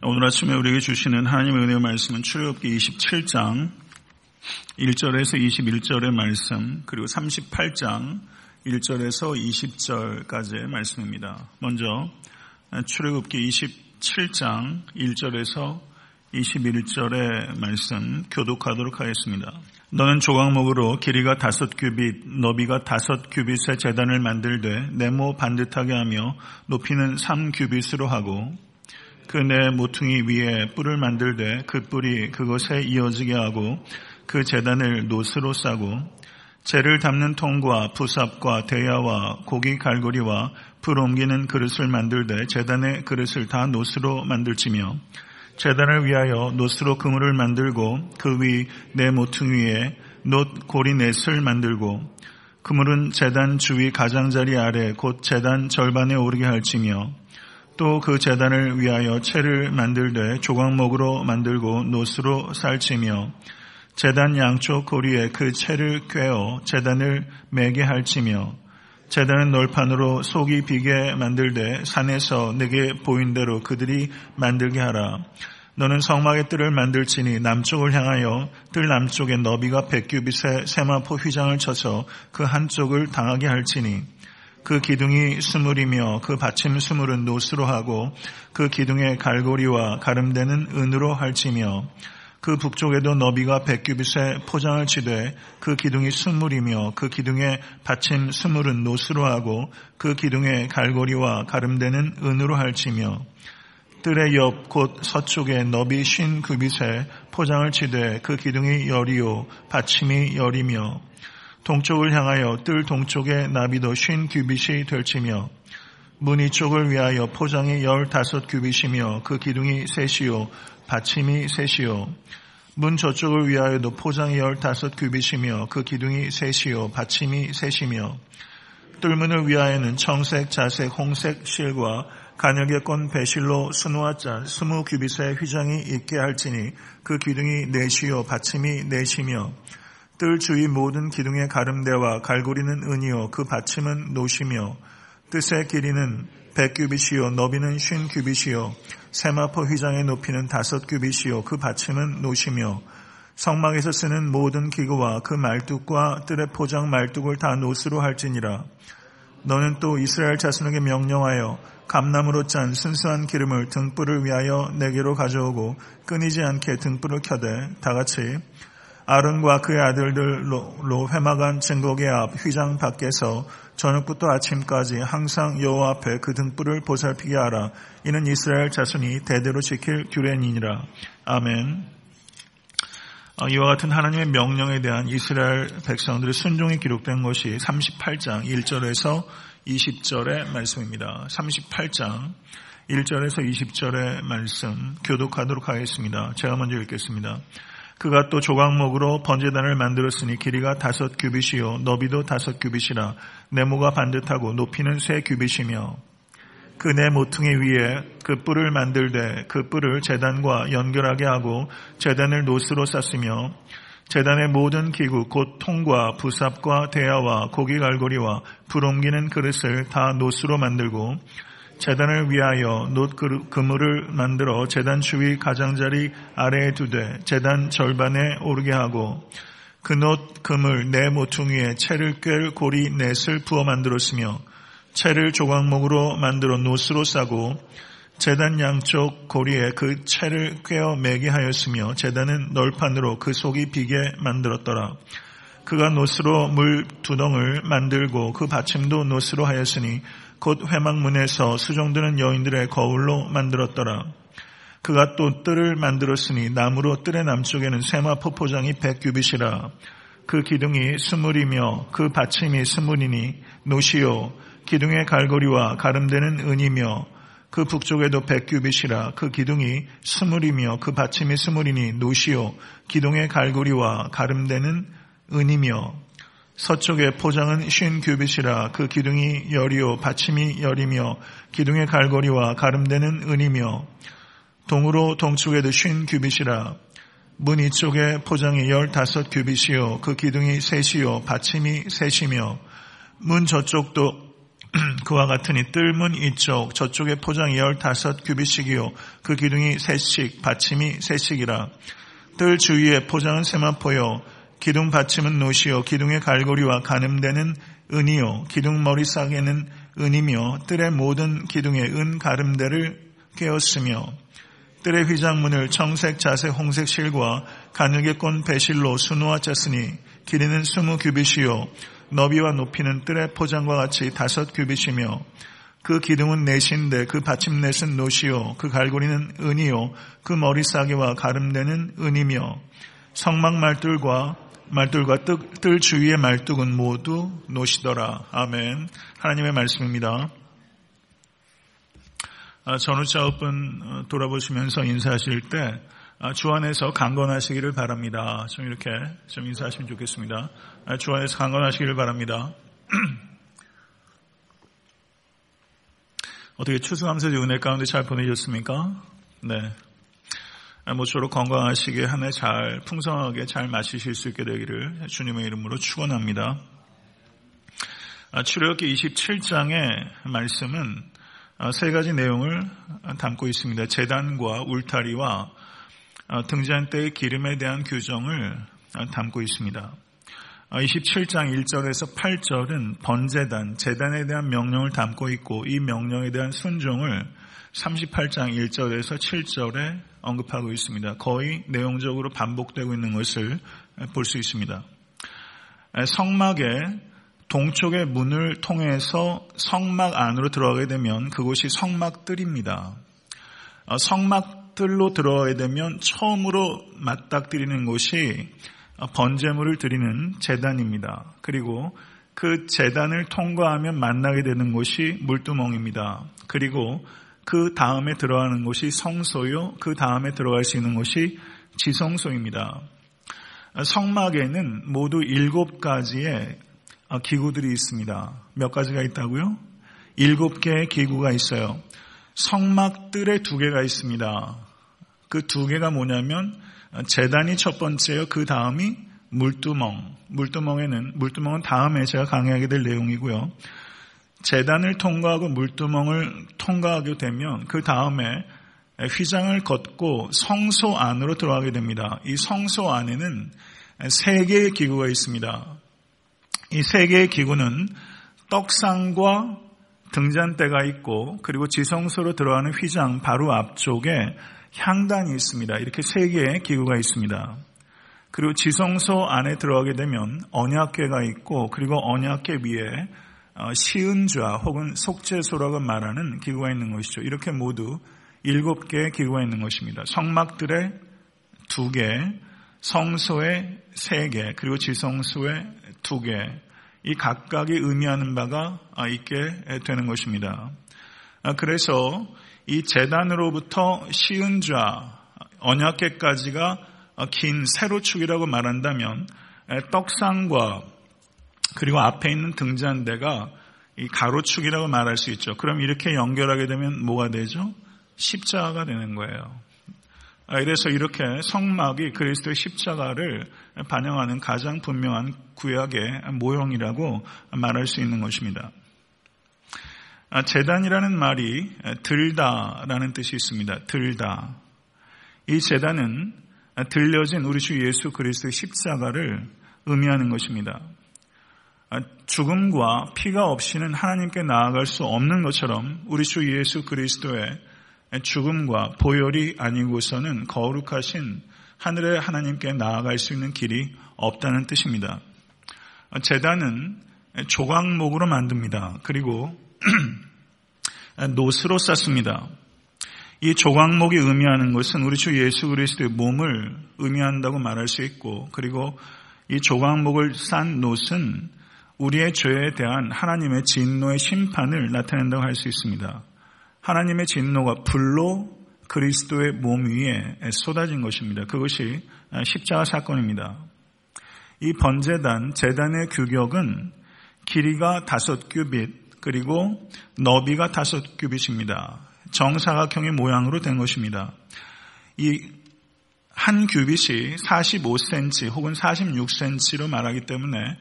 오늘 아침에 우리에게 주시는 하나님의 은혜의 말씀은 출애굽기 27장 1절에서 21절의 말씀 그리고 38장 1절에서 20절까지의 말씀입니다. 먼저 출애굽기 27장 1절에서 21절의 말씀 교독하도록 하겠습니다. 너는 조각목으로 길이가 다섯 규빗, 너비가 다섯 규빗의 재단을 만들되 네모 반듯하게 하며 높이는 3규빗으로 하고 그내 모퉁이 위에 뿔을 만들되 그 뿔이 그것에 이어지게 하고 그 재단을 노스로 싸고 재를 담는 통과 부삽과 대야와 고기 갈고리와 불 옮기는 그릇을 만들되 재단의 그릇을 다 노스로 만들지며 재단을 위하여 노스로 그물을 만들고 그 위 내 모퉁이에 놋 고리 넷을 만들고 그물은 재단 주위 가장자리 아래 곧 재단 절반에 오르게 할지며 또 그 재단을 위하여 채를 만들되 조각목으로 만들고 노스로 살치며 재단 양쪽 고리에 그 채를 꿰어 재단을 매게 할지며 재단은 널판으로 속이 비게 만들되 산에서 내게 보인 대로 그들이 만들게 하라. 너는 성막의 뜰을 만들지니 남쪽을 향하여 뜰 남쪽에 너비가 백규빗의 세마포 휘장을 쳐서 그 한쪽을 당하게 할지니 그 기둥이 스물이며 그 받침 스물은 노스로 하고 그 기둥의 갈고리와 가름대는 은으로 할지며 그 북쪽에도 너비가 백규빗에 포장을 치되 그 기둥이 스물이며 그 기둥의 받침 스물은 노스로 하고 그 기둥의 갈고리와 가름대는 은으로 할지며 뜰의 옆 곧 서쪽에 너비 쉰 규빗에 포장을 치되 그 기둥이 열이요 받침이 열이며 동쪽을 향하여 뜰 동쪽에 나비도 쉰 규빗이 될지며 문 이 쪽을 위하여 포장이 열다섯 규빗이며 그 기둥이 셋이요 받침이 셋이요. 문 저쪽을 위하여도 포장이 열다섯 규빗이며 그 기둥이 셋이요 받침이 셋이며. 뜰문을 위하여는 청색, 자색, 홍색 실과 간역의 건 배실로 스누아자 스무 규빗의 휘장이 있게 할지니 그 기둥이 넷이요 받침이 넷이며 뜰 주위 모든 기둥의 가름대와 갈고리는 은이요 그 받침은 노시며 뜻의 길이는 백 규빗이요 너비는 쉰 규빗이요. 세마포 휘장의 높이는 다섯 규빗이요 그 받침은 노시며 성막에서 쓰는 모든 기구와 그 말뚝과 뜰의 포장 말뚝을 다 노스로 할지니라. 너는 또 이스라엘 자손에게 명령하여 감나무로 짠 순수한 기름을 등불을 위하여 내게로 가져오고 끊이지 않게 등불을 켜되 다 같이 아론과 그의 아들들로 회막한 증거계 앞 휘장 밖에서 저녁부터 아침까지 항상 여호와 앞에 그 등불을 보살피게 하라. 이는 이스라엘 자손이 대대로 지킬 규례니라. 아멘. 어, 이와 같은 하나님의 명령에 대한 이스라엘 백성들의 순종이 기록된 것이 38장 1절에서 20절의 말씀입니다. 38장 1절에서 20절의 말씀 교독하도록 하겠습니다. 제가 먼저 읽겠습니다. 그가 또 조각목으로 번제단을 만들었으니 길이가 다섯 규빗이요. 너비도 다섯 규빗이라 네모가 반듯하고 높이는 세 규빗이며 그네 모퉁이 위에 그 뿔을 만들되 그 뿔을 재단과 연결하게 하고 재단을 노스로 쌌으며 재단의 모든 기구 곧 통과 부삽과 대야와 고기 갈고리와 불 옮기는 그릇을 다 노스로 만들고 재단을 위하여 놋 그물을 만들어 재단 주위 가장자리 아래에 두되 재단 절반에 오르게 하고 그놋 그물 네 모퉁이에 채를 꿰 고리 넷을 부어 만들었으며 채를 조각목으로 만들어 노스로 싸고 재단 양쪽 고리에 그 채를 꿰어 매게 하였으며 재단은 널판으로 그 속이 비게 만들었더라. 그가 놋으로 물두멍을 만들고 그 받침도 놋으로 하였으니 곧 회막문에서 수종드는 여인들의 거울로 만들었더라. 그가 또 뜰을 만들었으니 나무로 뜰의 남쪽에는 세마포 포장이 백 규빗이라. 그 기둥이 스물이며 그 받침이 스물이니 놋이요 기둥의 갈고리와 가름대는 은이며 그 북쪽에도 백 규빗이라 그 기둥이 스물이며 그 받침이 스물이니 놋이요 기둥의 갈고리와 가름되는 은이며 서쪽의 포장은 쉰 규빗이라 그 기둥이 열이요 받침이 열이며 기둥의 갈고리와 가름되는 은이며 동으로 동쪽에도 쉰 규빗이라. 문 이쪽에 포장이 열다섯 규빗이요 그 기둥이 셋이요 받침이 셋이며 문 저쪽도 그와 같으니 뜰문 이쪽 저쪽에 포장 열다섯 규빗씩이요 그 기둥이 셋씩 받침이 셋씩이라. 뜰 주위에 포장은 세마포요 기둥 받침은 노시요 기둥의 갈고리와 가늠되는 은이요 기둥 머리싸개는 은이며 뜰의 모든 기둥에 은 가름대를 깨었으며 뜰의 휘장문을 청색 자색 홍색 실과 가늘게 꼰 배실로 수놓아 짰으니 길이는 스무 규빗이요 너비와 높이는 뜰의 포장과 같이 다섯 규빗이며 그 기둥은 넷인데 그 받침넷은 노시요 그 갈고리는 은이요 그 머리싸개와 가름되는 은이며 성막 말들과 말들과 뜰 주위의 말뚝은 모두 노시더라. 아멘. 하나님의 말씀입니다. 아, 전우자업분 어, 돌아보시면서 인사하실 때 아, 주 안에서 강건하시기를 바랍니다. 좀 이렇게 좀 인사하시면 좋겠습니다. 아, 주 안에서 강건하시기를 바랍니다. 어떻게 추수감사 은혜 가운데 잘 보내셨습니까? 네. 모쪼록 건강하시게 한 해 잘 풍성하게 잘 마치실 수 있게 되기를 주님의 이름으로 축원합니다. 출애굽기 27장의 말씀은 세 가지 내용을 담고 있습니다. 재단과 울타리와 어, 등잔 때의 기름에 대한 규정을 어, 담고 있습니다. 27장 어, 1절에서 8절은 번제단, 재단에 대한 명령을 담고 있고 이 명령에 대한 순종을 38장 1절에서 7절에 언급하고 있습니다. 거의 내용적으로 반복되고 있는 것을 볼 수 있습니다. 성막의 동쪽의 문을 통해서 성막 안으로 들어가게 되면 그곳이 성막들입니다. 성막 뜰로 들어가야 되면 처음으로 맞닥뜨리는 곳이 번제물을 드리는 재단입니다. 그리고 그 재단을 통과하면 만나게 되는 곳이 물두멍입니다. 그리고 그 다음에 들어가는 곳이 성소요. 그 다음에 들어갈 수 있는 곳이 지성소입니다. 성막에는 모두 일곱 가지의 기구들이 있습니다. 몇 가지가 있다고요? 일곱 개의 기구가 있어요. 성막들에 두 개가 있습니다. 그 두 개가 뭐냐면 재단이 첫 번째요. 그 다음이 물두멍. 물두멍에는 물두멍은 다음에 제가 강의하게 될 내용이고요. 재단을 통과하고 물두멍을 통과하게 되면 그 다음에 휘장을 걷고 성소 안으로 들어가게 됩니다. 이 성소 안에는 세 개의 기구가 있습니다. 이 세 개의 기구는 떡상과 등잔대가 있고 그리고 지성소로 들어가는 휘장 바로 앞쪽에 향단이 있습니다. 이렇게 세 개의 기구가 있습니다. 그리고 지성소 안에 들어가게 되면 언약궤가 있고 그리고 언약궤 위에 어, 시은좌 혹은 속죄소라고 말하는 기구가 있는 것이죠. 이렇게 모두 일곱 개의 기구가 있는 것입니다. 성막들의 두 개, 성소의 세 개, 그리고 지성소의 두 개, 이 각각이 의미하는 바가 있게 되는 것입니다. 아, 그래서 이 재단으로부터 시은좌 언약계까지가 긴 세로축이라고 말한다면 떡상과 그리고 앞에 있는 등잔대가 이 가로축이라고 말할 수 있죠. 그럼 이렇게 연결하게 되면 뭐가 되죠? 십자가가 되는 거예요. 이래서 이렇게 성막이 그리스도의 십자가를 반영하는 가장 분명한 구약의 모형이라고 말할 수 있는 것입니다. 아, 재단이라는 말이 들다라는 뜻이 있습니다. 들다. 이 재단은 들려진 우리 주 예수 그리스도의 십자가를 의미하는 것입니다. 아, 죽음과 피가 없이는 하나님께 나아갈 수 없는 것처럼 우리 주 예수 그리스도의 죽음과 보혈이 아니고서는 거룩하신 하늘의 하나님께 나아갈 수 있는 길이 없다는 뜻입니다. 재단은 조각목으로 만듭니다. 그리고 노스로 쌌습니다. 이 조각목이 의미하는 것은 우리 주 예수 그리스도의 몸을 의미한다고 말할 수 있고 그리고 이 조각목을 싼 노스는 우리의 죄에 대한 하나님의 진노의 심판을 나타낸다고 할 수 있습니다. 하나님의 진노가 불로 그리스도의 몸 위에 쏟아진 것입니다. 그것이 십자가 사건입니다. 이 번제단, 재단의 규격은 길이가 다섯 규빗, 그리고 너비가 다섯 규빗입니다. 정사각형의 모양으로 된 것입니다. 이 한 규빗이 45cm 혹은 46cm로 말하기 때문에 어,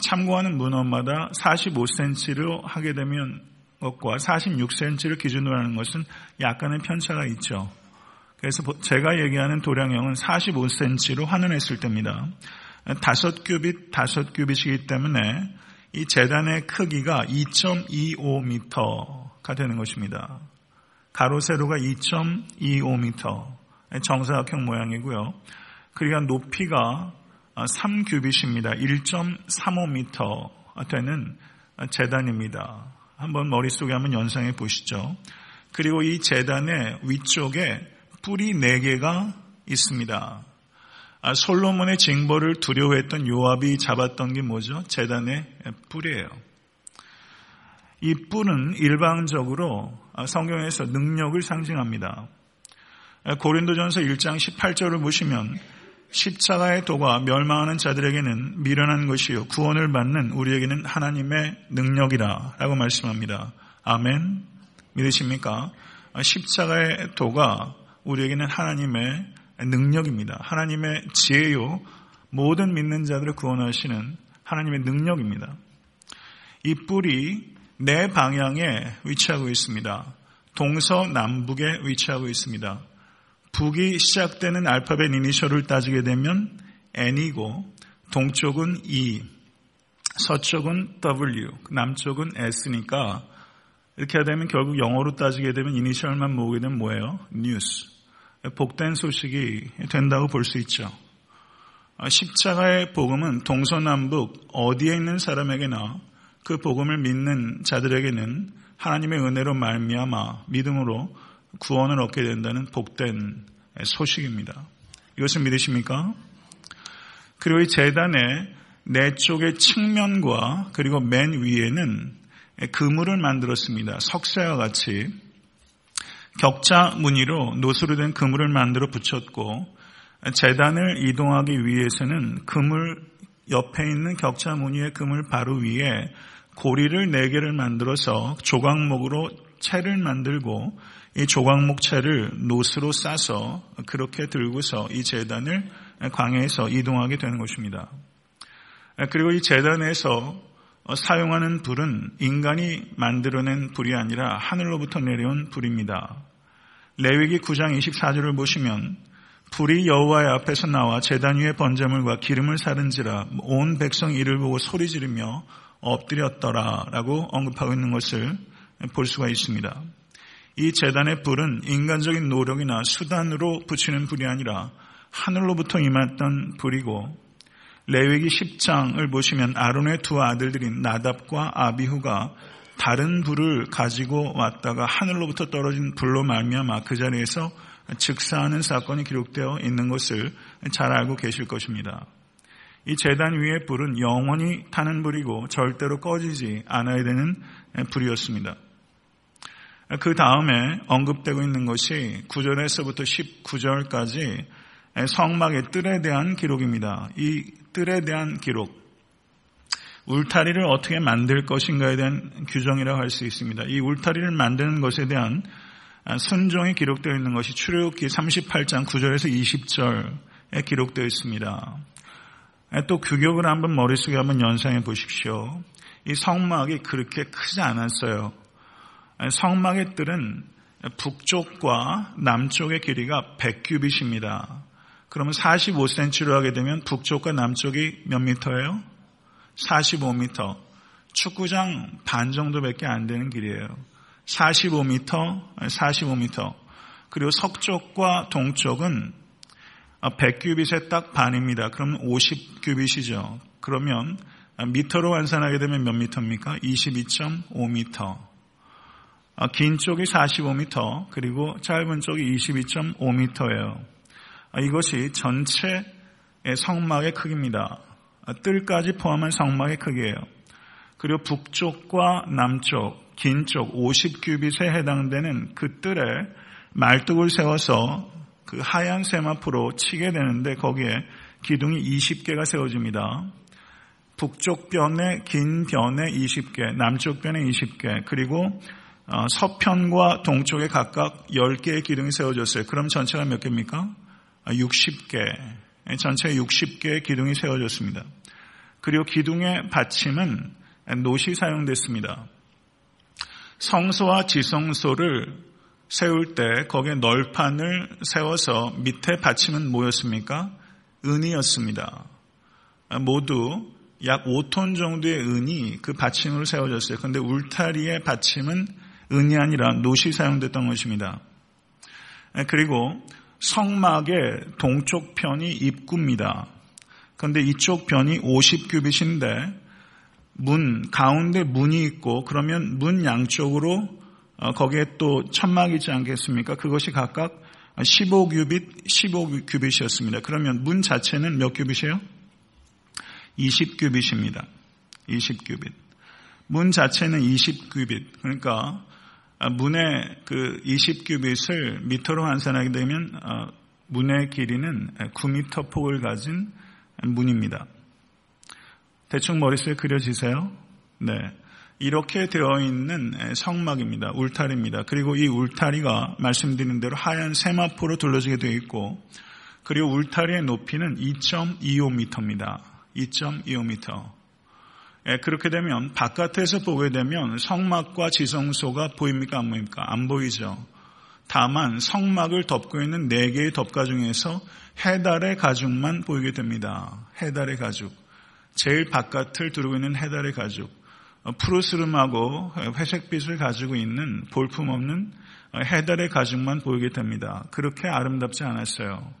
참고하는 문헌마다 45cm로 하게 되면 것과 46cm를 기준으로 하는 것은 약간의 편차가 있죠. 그래서 제가 얘기하는 도량형은 45cm로 환원했을 때입니다. 다섯 큐빗, 다섯 큐빗이기 때문에 이 재단의 크기가 2.25m가 되는 것입니다. 가로 세로가 2.25m 정사각형 모양이고요. 그리고 높이가 3큐빗입니다. 1.35m 되는 재단입니다. 한번 머릿속에 한번 연상해 보시죠. 그리고 이 재단의 위쪽에 뿔이 4개가 있습니다. 아, 솔로몬의 징벌을 두려워했던 요압이 잡았던 게 뭐죠? 재단의 뿔이에요. 이 뿔은 일방적으로 아, 성경에서 능력을 상징합니다. 아, 고린도전서 1장 18절을 보시면 십자가의 도가 멸망하는 자들에게는 미련한 것이요 구원을 받는 우리에게는 하나님의 능력이라 라고 말씀합니다. 아멘. 믿으십니까? 십자가의 도가 우리에게는 하나님의 능력입니다. 하나님의 지혜요 모든 믿는 자들을 구원하시는 하나님의 능력입니다. 이 뿔이 내 방향에 위치하고 있습니다. 동서남북에 위치하고 있습니다. 북이 시작되는 알파벳 이니셜을 따지게 되면 N이고 동쪽은 E, 서쪽은 W, 남쪽은 S니까 이렇게 되면 결국 영어로 따지게 되면 이니셜만 모으게 되면 뭐예요? 뉴스. 복된 소식이 된다고 볼 수 있죠. 십자가의 복음은 동서남북 어디에 있는 사람에게나 그 복음을 믿는 자들에게는 하나님의 은혜로 말미암아 믿음으로 구원을 얻게 된다는 복된 소식입니다. 이것을 믿으십니까? 그리고 이 재단의 내 쪽의 측면과 그리고 맨 위에는 그물을 만들었습니다. 석쇠와 같이 격자 무늬로 노수로 된 그물을 만들어 붙였고 재단을 이동하기 위해서는 그물 옆에 있는 격자 무늬의 그물 바로 위에 고리를 네 개를 만들어서 조각목으로 채를 만들고 이 조각목채를 노스로 싸서 그렇게 들고서 이 재단을 광해에서 이동하게 되는 것입니다. 그리고 이 재단에서 사용하는 불은 인간이 만들어낸 불이 아니라 하늘로부터 내려온 불입니다. 레위기 9장 24절을 보시면 불이 여호와의 앞에서 나와 재단 위에 번제물과 기름을 사른지라 온 백성 이를 보고 소리 지르며 엎드렸더라라고 언급하고 있는 것을 볼 수가 있습니다. 이 재단의 불은 인간적인 노력이나 수단으로 붙이는 불이 아니라 하늘로부터 임했던 불이고 레위기 10장을 보시면 아론의 두 아들들인 나답과 아비후가 다른 불을 가지고 왔다가 하늘로부터 떨어진 불로 말미암아 그 자리에서 즉사하는 사건이 기록되어 있는 것을 잘 알고 계실 것입니다. 이 재단 위의 불은 영원히 타는 불이고 절대로 꺼지지 않아야 되는 불이었습니다. 그 다음에 언급되고 있는 것이 9절에서부터 19절까지 성막의 뜰에 대한 기록입니다. 이 뜰에 대한 기록, 울타리를 어떻게 만들 것인가에 대한 규정이라고 할 수 있습니다. 이 울타리를 만드는 것에 대한 순종이 기록되어 있는 것이 출애굽기 38장 9절에서 20절에 기록되어 있습니다. 또 규격을 한번 머릿속에 한번 연상해 보십시오. 이 성막이 그렇게 크지 않았어요. 성막의 뜰은 북쪽과 남쪽의 길이가 100규빗입니다. 그러면 45cm로 하게 되면 북쪽과 남쪽이 몇 미터예요? 45m. 축구장 반 정도밖에 안 되는 길이에요. 45m, 45m. 그리고 서쪽과 동쪽은 100규빗의 딱 반입니다. 그러면 50규빗이죠. 그러면 미터로 환산하게 되면 몇 미터입니까? 22.5m. 긴 쪽이 45m, 그리고 짧은 쪽이 22.5m예요. 이것이 전체 성막의 크기입니다. 뜰까지 포함한 성막의 크기예요. 그리고 북쪽과 남쪽, 긴 쪽 50규빗에 해당되는 그 뜰에 말뚝을 세워서 그 하얀 세마포로 치게 되는데 거기에 기둥이 20개가 세워집니다. 북쪽 변에 긴 변에 20개, 남쪽 변에 20개, 그리고 어, 서편과 동쪽에 각각 10개의 기둥이 세워졌어요. 그럼 전체가 몇 개입니까? 60개. 아, 전체 60개의 기둥이 세워졌습니다. 그리고 기둥의 받침은 노시 사용됐습니다. 성소와 지성소를 세울 때 거기에 널판을 세워서 밑에 받침은 뭐였습니까? 은이었습니다. 모두 약 5톤 정도의 은이 그 받침으로 세워졌어요. 그런데 울타리의 받침은 은이 아니라 노시 사용됐던 것입니다. 그리고 성막의 동쪽 편이 입구입니다. 그런데 이쪽 편이 50규빗인데 문 가운데 문이 있고 그러면 문 양쪽으로 어, 거기에 또 천막이 있지 않겠습니까? 그것이 각각 15규빗, 15규빗이었습니다. 그러면 문 자체는 몇 규빗이에요? 20규빗입니다. 20규빗. 문 자체는 20규빗. 그러니까 아, 문의 그 20규빗을 미터로 환산하게 되면 어, 문의 길이는 9미터 폭을 가진 문입니다. 대충 머릿속에 그려지세요? 네. 이렇게 되어 있는 성막입니다. 울타리입니다. 그리고 이 울타리가 말씀드린 대로 하얀 세마포로 둘러지게 되어 있고, 그리고 울타리의 높이는 2.25m입니다. 2.25m. 그렇게 되면 바깥에서 보게 되면 성막과 지성소가 보입니까? 안 보입니까? 안 보이죠. 다만 성막을 덮고 있는 네 개의 덮가 중에서 해달의 가죽만 보이게 됩니다. 해달의 가죽. 제일 바깥을 두르고 있는 해달의 가죽. 어, 푸르스름하고 회색빛을 가지고 있는 볼품없는 해달의 가죽만 보이게 됩니다. 그렇게 아름답지 않았어요.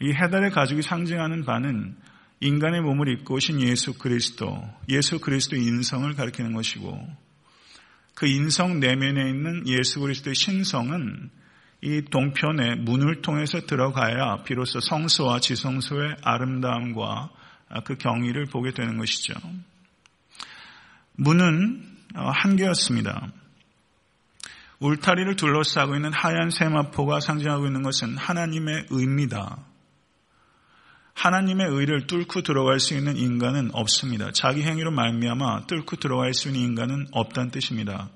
이 해달의 가죽이 상징하는 바는 인간의 몸을 입고 오신 예수 그리스도, 예수 그리스도 인성을 가리키는 것이고 그 인성 내면에 있는 예수 그리스도의 신성은 이 동편의 문을 통해서 들어가야 비로소 성소와 지성소의 아름다움과 그 경의를 보게 되는 것이죠. 문은 어, 한 개였습니다. 울타리를 둘러싸고 있는 하얀 세마포가 상징하고 있는 것은 하나님의 의입니다. 하나님의 의를 뚫고 들어갈 수 있는 인간은 없습니다. 자기 행위로 말미암아 뚫고 들어갈 수 있는 인간은 없다는 뜻입니다.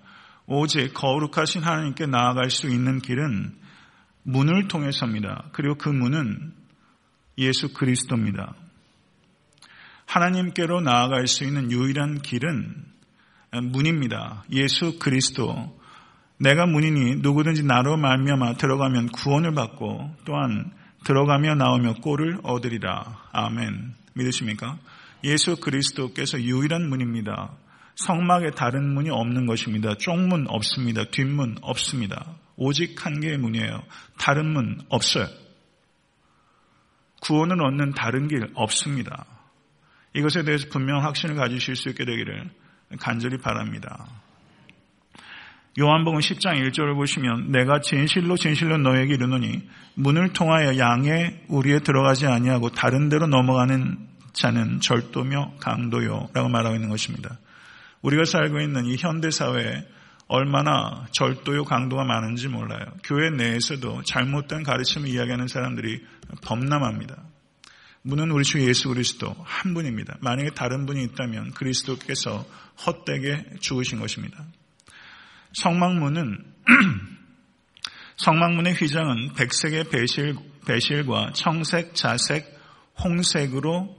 오직 거룩하신 하나님께 나아갈 수 있는 길은 문을 통해서입니다. 그리고 그 문은 예수 그리스도입니다. 하나님께로 나아갈 수 있는 유일한 길은 문입니다. 예수 그리스도. 내가 문이니 누구든지 나로 말미암아 들어가면 구원을 받고 또한 들어가며 나오며 꼴을 얻으리라. 아멘. 믿으십니까? 예수 그리스도께서 유일한 문입니다. 성막에 다른 문이 없는 것입니다. 쪽문 없습니다. 뒷문 없습니다. 오직 한 개의 문이에요. 다른 문 없어요. 구원을 얻는 다른 길 없습니다. 이것에 대해서 분명 확신을 가지실 수 있게 되기를 간절히 바랍니다. 요한복음 10장 1절을 보시면 내가 진실로 진실로 너에게 이르노니 문을 통하여 양의 우리에 들어가지 아니하고 다른 데로 넘어가는 자는 절도며 강도요 라고 말하고 있는 것입니다. 우리가 살고 있는 이 현대 사회에 얼마나 절도요 강도가 많은지 몰라요. 교회 내에서도 잘못된 가르침을 이야기하는 사람들이 범람합니다. 문은 우리 주 예수 그리스도 한 분입니다. 만약에 다른 분이 있다면 그리스도께서 헛되게 죽으신 것입니다. 성막문은 성막문의 휘장은 백색의 배실, 배실과 청색, 자색, 홍색으로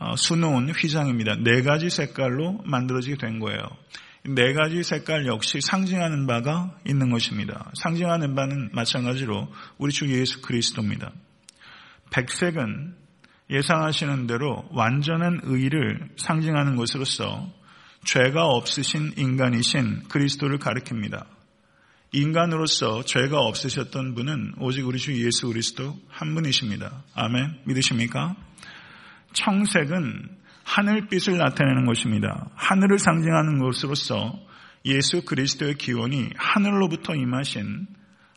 어, 수놓은 휘장입니다. 네 가지 색깔로 만들어지게 된 거예요. 네 가지 색깔 역시 상징하는 바가 있는 것입니다. 상징하는 바는 마찬가지로 우리 주 예수 그리스도입니다. 백색은 예상하시는 대로 완전한 의를 상징하는 것으로서 죄가 없으신 인간이신 그리스도를 가리킵니다. 인간으로서 죄가 없으셨던 분은 오직 우리 주 예수 그리스도 한 분이십니다. 아멘. 믿으십니까? 청색은 하늘빛을 나타내는 것입니다. 하늘을 상징하는 것으로서 예수 그리스도의 기원이 하늘로부터 임하신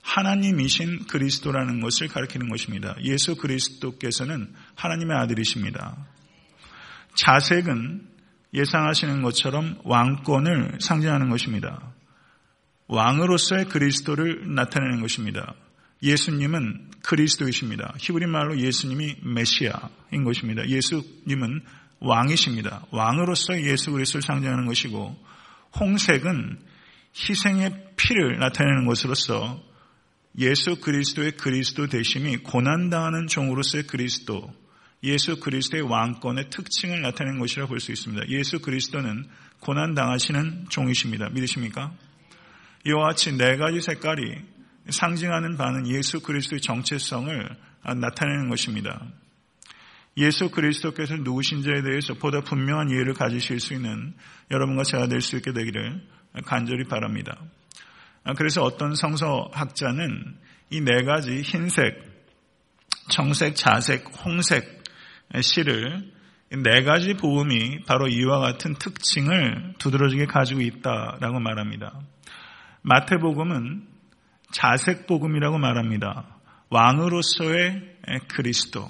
하나님이신 그리스도라는 것을 가리키는 것입니다. 예수 그리스도께서는 하나님의 아들이십니다. 자색은 예상하시는 것처럼 왕권을 상징하는 것입니다. 왕으로서의 그리스도를 나타내는 것입니다. 예수님은 그리스도이십니다. 히브리 말로 예수님이 메시아인 것입니다. 예수님은 왕이십니다. 왕으로서 예수 그리스도를 상징하는 것이고 홍색은 희생의 피를 나타내는 것으로서 예수 그리스도의 그리스도 대심이 고난당하는 종으로서의 그리스도, 예수 그리스도의 왕권의 특징을 나타낸 것이라 볼 수 있습니다. 예수 그리스도는 고난 당하시는 종이십니다. 믿으십니까? 이와 같이 네 가지 색깔이 상징하는 바는 예수 그리스도의 정체성을 나타내는 것입니다. 예수 그리스도께서 누구신지에 대해서 보다 분명한 이해를 가지실 수 있는 여러분과 제가 될 수 있게 되기를 간절히 바랍니다. 그래서 어떤 성서학자는 이 네 가지 흰색, 청색, 자색, 홍색 실을 네 가지 복음이 바로 이와 같은 특징을 두드러지게 가지고 있다라고 말합니다. 마태복음은 자색 복음이라고 말합니다. 왕으로서의 그리스도.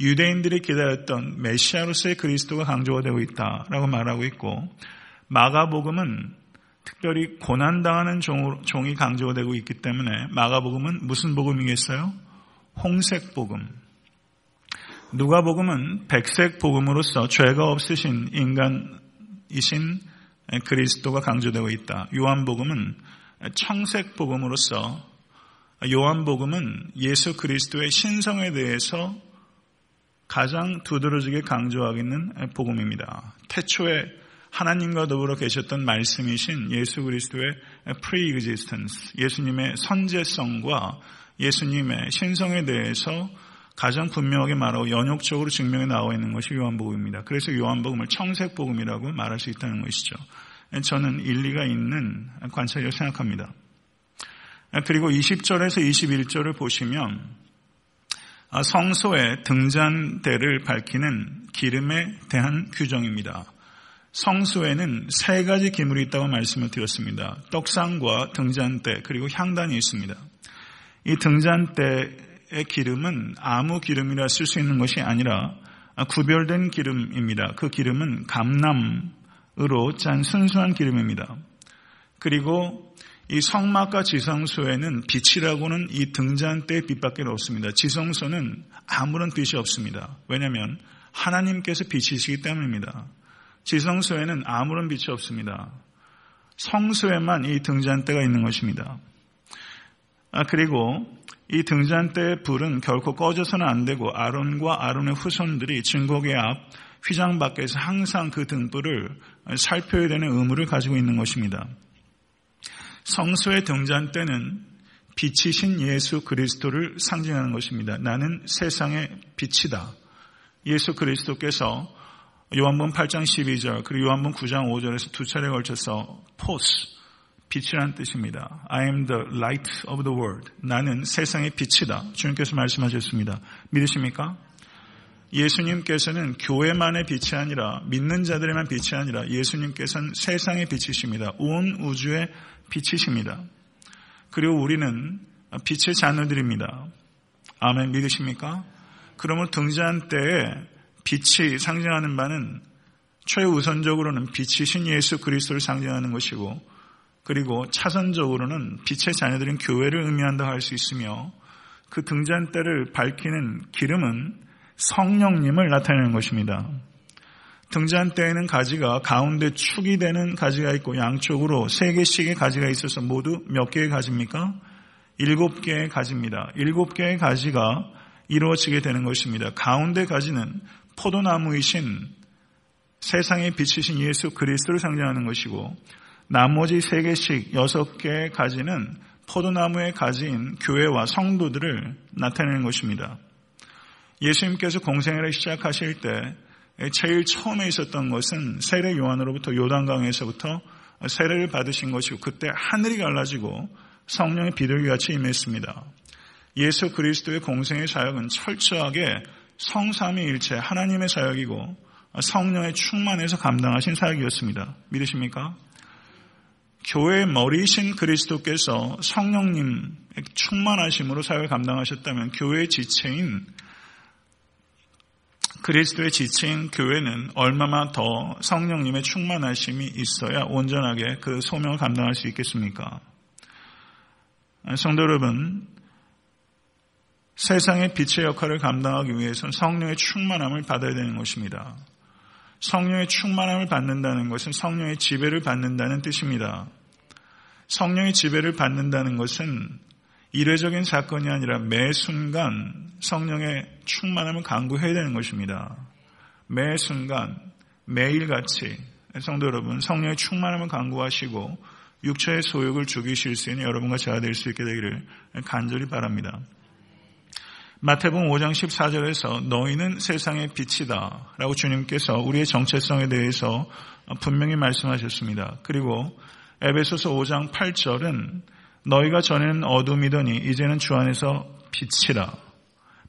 유대인들이 기다렸던 메시아로서의 그리스도가 강조가 되고 있다라고 말하고 있고 마가복음은 특별히 고난당하는 종이 강조되고 있기 때문에 마가복음은 무슨 복음이겠어요? 홍색 복음. 누가복음은 백색 복음으로서 죄가 없으신 인간이신 그리스도가 강조되고 있다. 요한복음은 청색 복음으로서 요한복음은 예수 그리스도의 신성에 대해서 가장 두드러지게 강조하고 있는 복음입니다. 태초에 하나님과 더불어 계셨던 말씀이신 예수 그리스도의 pre-existence, 예수님의 선제성과 예수님의 신성에 대해서 가장 분명하게 말하고 연역적으로 증명해 나와 있는 것이 요한복음입니다. 그래서 요한복음을 청색복음이라고 말할 수 있다는 것이죠. 저는 일리가 있는 관찰이라고 생각합니다. 그리고 20절에서 21절을 보시면 성소의 등잔대를 밝히는 기름에 대한 규정입니다. 성소에는 세 가지 기물이 있다고 말씀을 드렸습니다. 떡상과 등잔대 그리고 향단이 있습니다. 이 등잔대의 기름은 아무 기름이라 쓸 수 있는 것이 아니라 구별된 기름입니다. 그 기름은 감남으로 짠 순수한 기름입니다. 그리고 이 성막과 지성소에는 빛이라고는 이 등잔대의 빛밖에 없습니다. 지성소는 아무런 빛이 없습니다. 왜냐하면 하나님께서 빛이시기 때문입니다. 지성소에는 아무런 빛이 없습니다. 성소에만 이 등잔대가 있는 것입니다. 아, 그리고 이 등잔대의 불은 결코 꺼져서는 안 되고 아론과 아론의 후손들이 증거계 앞 휘장 밖에서 항상 그 등불을 살펴야 되는 의무를 가지고 있는 것입니다. 성소의 등잔대는 빛이신 예수 그리스도를 상징하는 것입니다. 나는 세상의 빛이다. 예수 그리스도께서 요한복 8장 12절 그리고 요한복 9장 5절에서 두 차례 걸쳐서 포스 빛이라는 뜻입니다. I am the light of the world. 나는 세상의 빛이다. 주님께서 말씀하셨습니다. 믿으십니까? 예수님께서는 교회만의 빛이 아니라 믿는 자들에만 빛이 아니라 예수님께서는 세상의 빛이십니다. 온 우주의 빛이십니다. 그리고 우리는 빛의 자녀들입니다. 아멘 믿으십니까? 그러면 등잔 때에 빛이 상징하는 바는 최우선적으로는 빛이신 예수 그리스도를 상징하는 것이고 그리고 차선적으로는 빛의 자녀들인 교회를 의미한다 할 수 있으며 그 등잔대를 밝히는 기름은 성령님을 나타내는 것입니다. 등잔대에는 가지가 가운데 축이 되는 가지가 있고 양쪽으로 세 개씩의 가지가 있어서 모두 몇 개의 가지입니까? 일곱 개의 가지입니다. 일곱 개의 가지가 이루어지게 되는 것입니다. 가운데 가지는 포도나무이신 세상에 비치신 예수 그리스도를 상징하는 것이고 나머지 세 개씩 여섯 개의 가지는 포도나무의 가지인 교회와 성도들을 나타내는 것입니다. 예수님께서 공생애를 시작하실 때 제일 처음에 있었던 것은 세례 요한으로부터 요단강에서부터 세례를 받으신 것이고 그때 하늘이 갈라지고 성령의 비둘기같이 임했습니다. 예수 그리스도의 공생의 사역은 철저하게 성삼위일체 하나님의 사역이고 성령의 충만해서 감당하신 사역이었습니다. 믿으십니까? 교회의 머리이신 그리스도께서 성령님 충만하심으로 사역을 감당하셨다면 교회의 지체인 그리스도의 지체인 교회는 얼마나 더 성령님의 충만하심이 있어야 온전하게 그 소명을 감당할 수 있겠습니까? 성도 여러분, 세상의 빛의 역할을 감당하기 위해서는 성령의 충만함을 받아야 되는 것입니다. 성령의 충만함을 받는다는 것은 성령의 지배를 받는다는 뜻입니다. 성령의 지배를 받는다는 것은 이례적인 사건이 아니라 매 순간 성령의 충만함을 강구해야 되는 것입니다. 매 순간 매일같이 성도 여러분 성령의 충만함을 강구하시고 육체의 소욕을 죽이실 수 있는 여러분과 제가 될 수 있게 되기를 간절히 바랍니다. 마태복음 5장 14절에서 너희는 세상의 빛이다 라고 주님께서 우리의 정체성에 대해서 분명히 말씀하셨습니다. 그리고 에베소서 5장 8절은 너희가 전에는 어둠이더니 이제는 주 안에서 빛이라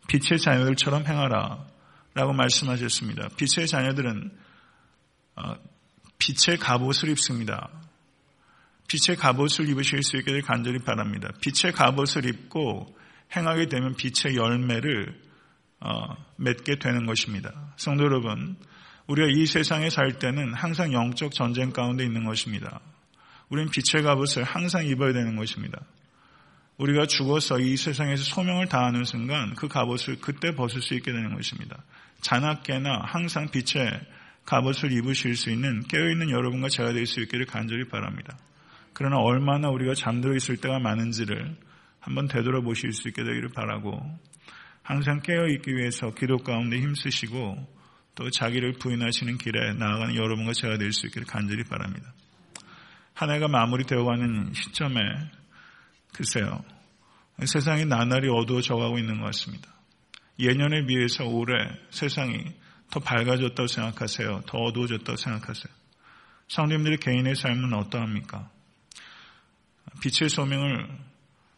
빛의 자녀들처럼 행하라 라고 말씀하셨습니다. 빛의 자녀들은 어, 빛의 갑옷을 입습니다. 빛의 갑옷을 입으실 수될 간절히 바랍니다. 빛의 갑옷을 입고 행하게 되면 빛의 열매를 어, 맺게 되는 것입니다. 성도 여러분, 우리가 이 세상에 살 때는 항상 영적 전쟁 가운데 있는 것입니다. 우리는 빛의 갑옷을 항상 입어야 되는 것입니다. 우리가 죽어서 이 세상에서 소명을 다하는 순간 그 갑옷을 그때 벗을 수 있게 되는 것입니다. 자나깨나 항상 빛의 갑옷을 입으실 수 있는 깨어있는 여러분과 제가 될 수 있기를 간절히 바랍니다. 그러나 얼마나 우리가 잠들어 있을 때가 많은지를 한번 되돌아보실 수 있게 되기를 바라고 항상 깨어있기 위해서 기도 가운데 힘쓰시고 또 자기를 부인하시는 길에 나아가는 여러분과 제가 될 수 있기를 간절히 바랍니다. 한 해가 마무리되어 가는 시점에 글쎄요 세상이 나날이 어두워져 가고 있는 것 같습니다. 예년에 비해서 올해 세상이 더 밝아졌다고 생각하세요? 더 어두워졌다고 생각하세요? 성도님들의 개인의 삶은 어떠합니까? 빛의 소명을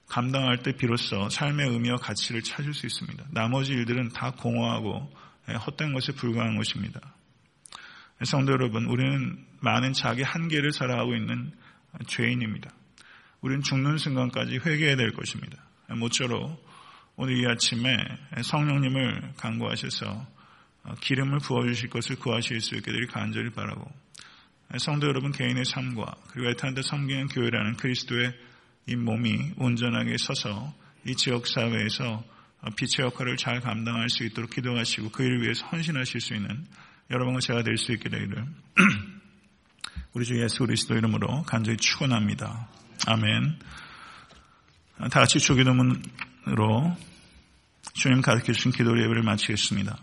감당할 때 비로소 삶의 의미와 가치를 찾을 수 있습니다. 나머지 일들은 다 공허하고 예, 헛된 것에 불과한 것입니다. 성도 여러분, 우리는 많은 자기 한계를 살아가고 있는 죄인입니다. 우리는 죽는 순간까지 회개해야 될 것입니다. 모쪼록 오늘 이 아침에 성령님을 간구하셔서 기름을 부어주실 것을 구하실 수 있게 되리 간절히 바라고 성도 여러분 개인의 삶과 그리고 애타한테 섬기는 교회라는 그리스도의 이 몸이 온전하게 서서 이 지역 사회에서 빛의 역할을 잘 감당할 수 있도록 기도하시고 그 일을 위해서 헌신하실 수 있는 여러분과 제가 될 수 있게 되기를 우리 주 예수 그리스도 이름으로 간절히 축원합니다. 아멘. 다 같이 주기도문으로 주님 가르쳐 주신 기도 예배를 마치겠습니다.